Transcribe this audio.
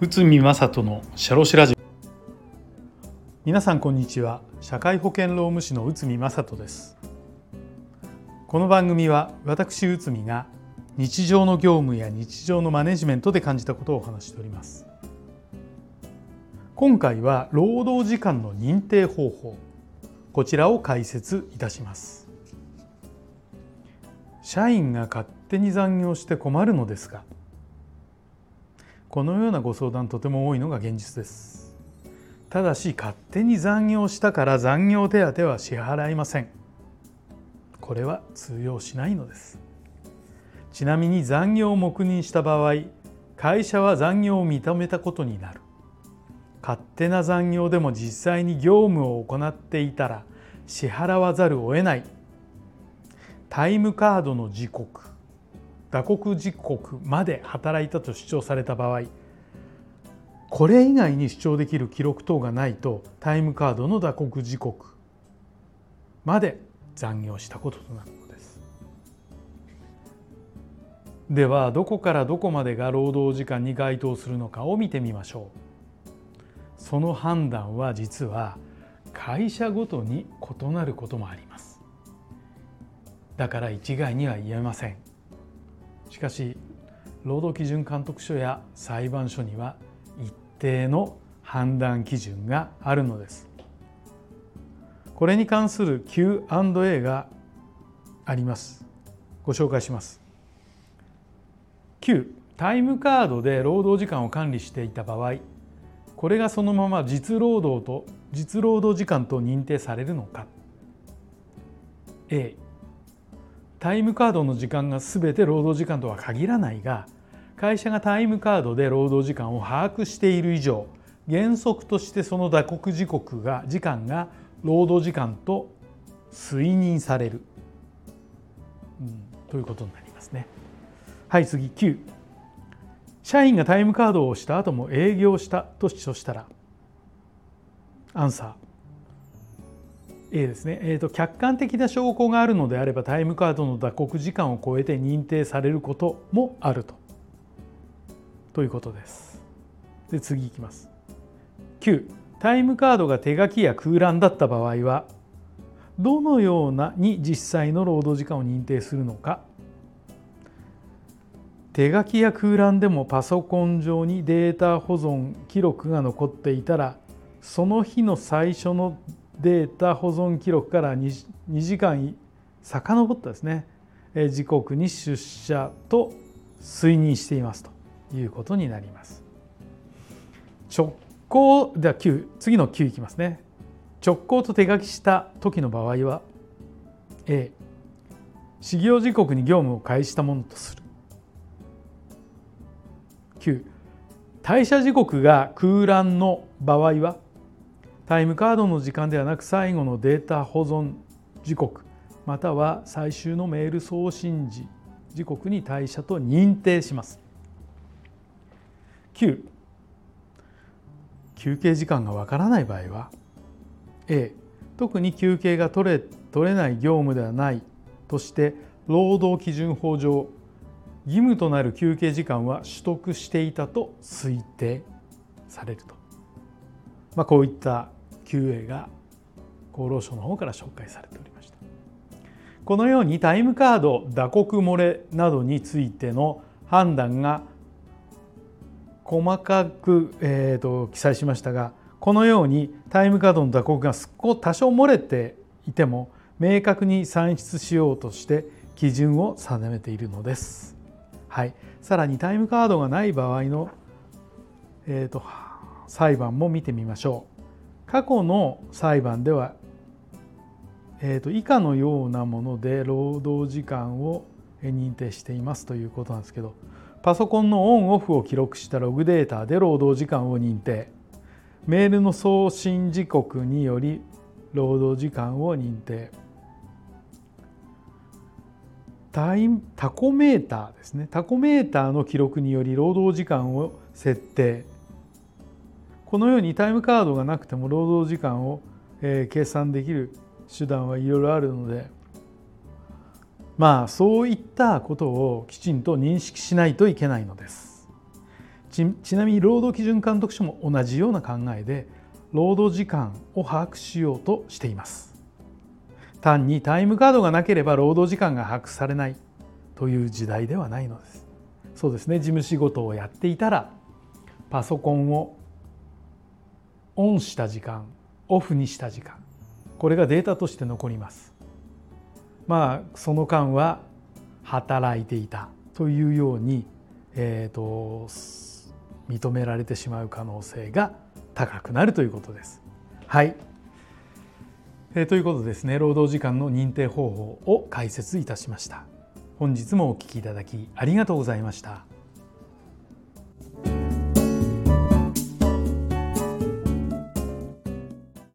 内海正人のシャロシラジオ。皆さんこんにちは。社会保険労務士の内海正人です。この番組は私内海が日常の業務や日常のマネジメントで感じたことをお話しております。今回は労働時間の認定方法。こちらを解説いたします。社員が勝手に残業して困るのですがこのようなご相談とても多いのが現実です。ただし勝手に残業したから残業手当は支払いません。これは通用しないのです。ちなみに残業を黙認した場合会社は残業を認めたことになる。勝手な残業でも実際に業務を行っていたら支払わざるを得ない。タイムカードの時刻。打刻時刻まで働いたと主張された場合これ以外に主張できる記録等がないとタイムカードの打刻時刻まで残業したこととなるのです。ではどこからどこまでが労働時間に該当するのかを見てみましょう。その判断は実は会社ごとに異なることもあります。だから一概には言えません。しかし労働基準監督署や裁判所には一定の判断基準があるのです。これに関する Q&A があります。ご紹介します。Q タイムカードで労働時間を管理していた場合これがそのまま実労働と実労働時間と認定されるのか。A タイムカードの時間が全て労働時間とは限らないが会社がタイムカードで労働時間を把握している以上原則としてその打刻時刻が時間が労働時間と推認される、うん、ということになりますね。はい次9社員がタイムカードを押した後も営業したと主張したらアンサー。A ですね、えーと、客観的な証拠があるのであればタイムカードの打刻時間を超えて認定されることもあると。ということです。で次いきます。9タイムカードが手書きや空欄だった場合はどのようなに実際の労働時間を認定するのか手書きや空欄でもパソコン上にデータ保存記録が残っていたらその日の最初のデータ保存記録から 2, 2時間遡ったですね時刻に出社と推認していますということになります。直行では9次の9いきますね。直行と手書きした時の場合は A 始業時刻に業務を開始したものとする。9退社時刻が空欄の場合はタイムカードの時間ではなく最後のデータ保存時刻または最終のメール送信時時刻に退社と認定します。9休憩時間がわからない場合は A 特に休憩が取れ取れない業務ではないとして労働基準法上義務となる休憩時間は取得していたと推定されると、まあ、こういった QA が厚労省の方から紹介されておりましたこのようにタイムカード打刻漏れなどについての判断が細かく、えーと、記載しましたがこのようにタイムカードの打刻が多少漏れていても明確に算出しようとして基準を定めているのです。はい、さらにタイムカードがない場合の、えーと裁判も見てみましょう。過去の裁判では、えー、と以下のようなもので労働時間を認定していますということなんですけどパソコンのオンオフを記録したログデータで労働時間を認定。メールの送信時刻により労働時間を認定。タイタコメーターですね。タコメーターの記録により労働時間を設定。このようにタイムカードがなくても労働時間を、計算できる手段はいろいろあるのでまあそういったことをきちんと認識しないといけないのです。ちちなみに労働基準監督署も同じような考えで労働時間を把握しようとしています。単にタイムカードがなければ労働時間が把握されないという時代ではないのです。そうですね。事務仕事をやっていたらパソコンをオンした時間オフにした時間これがデータとして残りますまあその間は働いていたというように、えーと、認められてしまう可能性が高くなるということです。はい、えー、ということですね労働時間の認定方法を解説いたしました。本日もお聞きいただきありがとうございました。